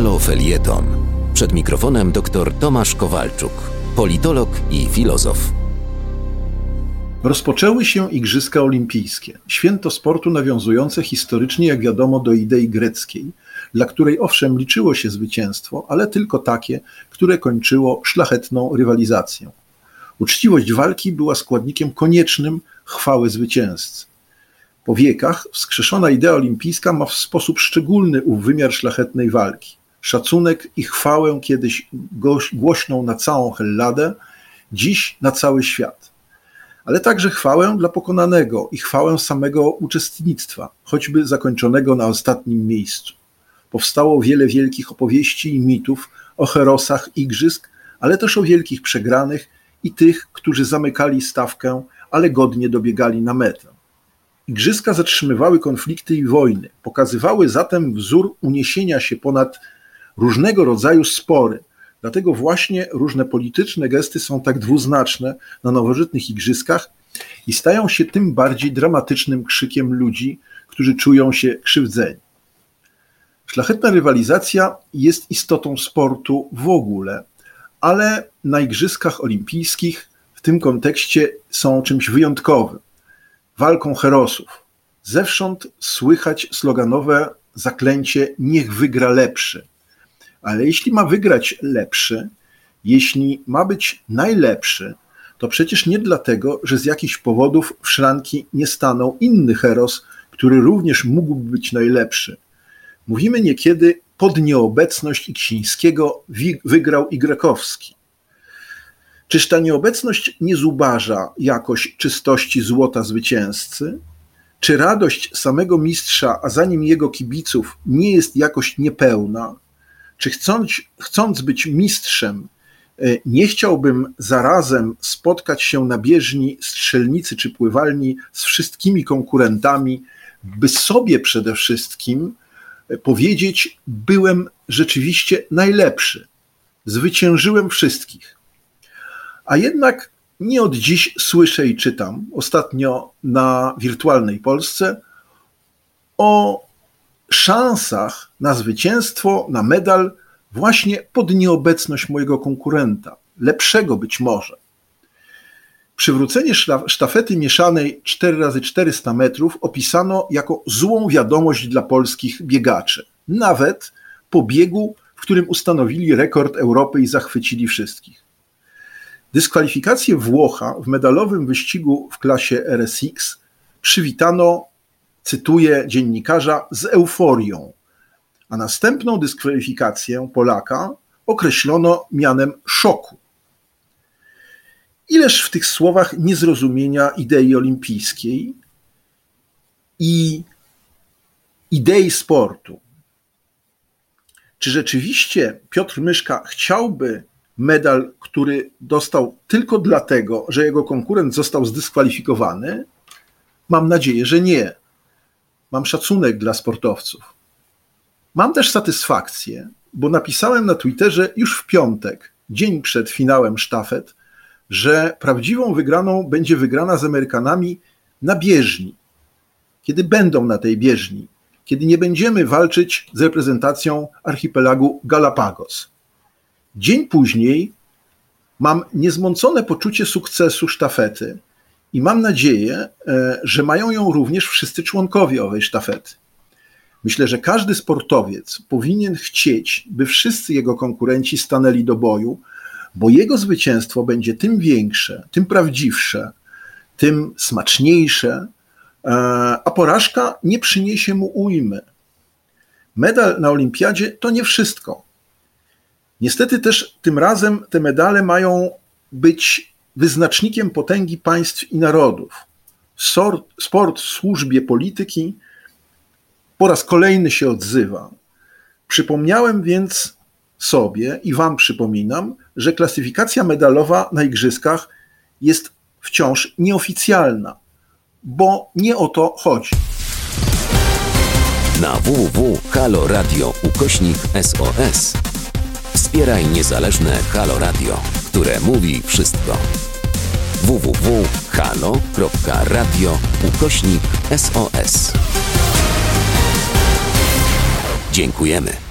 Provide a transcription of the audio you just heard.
Halo Felieton. Przed mikrofonem dr Tomasz Kowalczuk, politolog i filozof. Rozpoczęły się Igrzyska Olimpijskie, święto sportu nawiązujące historycznie, jak wiadomo, do idei greckiej, dla której owszem liczyło się zwycięstwo, ale tylko takie, które kończyło szlachetną rywalizację. Uczciwość walki była składnikiem koniecznym chwały zwycięzcy. Po wiekach wskrzeszona idea olimpijska ma w sposób szczególny ów wymiar szlachetnej walki. Szacunek i chwałę kiedyś głośną na całą Helladę, dziś na cały świat. Ale także chwałę dla pokonanego i chwałę samego uczestnictwa, choćby zakończonego na ostatnim miejscu. Powstało wiele wielkich opowieści i mitów o herosach igrzysk, ale też o wielkich przegranych i tych, którzy zamykali stawkę, ale godnie dobiegali na metę. Igrzyska zatrzymywały konflikty i wojny, pokazywały zatem wzór uniesienia się ponad różnego rodzaju spory. Dlatego właśnie różne polityczne gesty są tak dwuznaczne na nowożytnych igrzyskach i stają się tym bardziej dramatycznym krzykiem ludzi, którzy czują się krzywdzeni. Szlachetna rywalizacja jest istotą sportu w ogóle, ale na Igrzyskach Olimpijskich w tym kontekście są czymś wyjątkowym walką herosów. Zewsząd słychać sloganowe zaklęcie niech wygra lepszy. Ale jeśli ma wygrać lepszy, jeśli ma być najlepszy, to przecież nie dlatego, że z jakichś powodów w szranki nie stanął inny heros, który również mógłby być najlepszy. Mówimy niekiedy pod nieobecność Iksińskiego wygrał Igrekowski. Czyż ta nieobecność nie zubaża jakoś czystości złota zwycięzcy? Czy radość samego mistrza, a za nim jego kibiców, nie jest jakoś niepełna? Czy chcąc, chcąc być mistrzem, e, nie chciałbym zarazem spotkać się na bieżni strzelnicy czy pływalni z wszystkimi konkurentami, by sobie przede wszystkim e, powiedzieć: Byłem rzeczywiście najlepszy, zwyciężyłem wszystkich. A jednak nie od dziś słyszę i czytam, ostatnio na wirtualnej Polsce, o szansach na zwycięstwo, na medal, właśnie pod nieobecność mojego konkurenta, lepszego być może. Przywrócenie sztafety mieszanej 4x400 metrów opisano jako złą wiadomość dla polskich biegaczy, nawet po biegu, w którym ustanowili rekord Europy i zachwycili wszystkich. Dyskwalifikację Włocha w medalowym wyścigu w klasie RSX przywitano, cytuję dziennikarza, z euforią, a następną dyskwalifikację Polaka określono mianem szoku. Ileż w tych słowach niezrozumienia idei olimpijskiej i idei sportu. Czy rzeczywiście Piotr Myszka chciałby medal, który dostał tylko dlatego, że jego konkurent został zdyskwalifikowany? Mam nadzieję, że nie. Mam szacunek dla sportowców. Mam też satysfakcję, bo napisałem na Twitterze już w piątek, dzień przed finałem sztafet, że prawdziwą wygraną będzie wygrana z Amerykanami na bieżni. Kiedy będą na tej bieżni, kiedy nie będziemy walczyć z reprezentacją archipelagu Galapagos. Dzień później mam niezmącone poczucie sukcesu sztafety i mam nadzieję, e, że mają ją również wszyscy członkowie owej sztafety. Myślę, że każdy sportowiec powinien chcieć, by wszyscy jego konkurenci stanęli do boju, bo jego zwycięstwo będzie tym większe, tym prawdziwsze, tym smaczniejsze, e, a porażka nie przyniesie mu ujmy. Medal na olimpiadzie to nie wszystko. Niestety też tym razem te medale mają być wyznacznikiem potęgi państw i narodów. Sport w służbie polityki po raz kolejny się odzywa. Przypomniałem więc sobie i Wam przypominam, że klasyfikacja medalowa na Igrzyskach jest wciąż nieoficjalna, bo nie o to chodzi. Na www.haloradio ukośnik SOS Wspieraj niezależne Halo Radio, które mówi wszystko. www.halo.radio ukośnik SOS. Dziękujemy.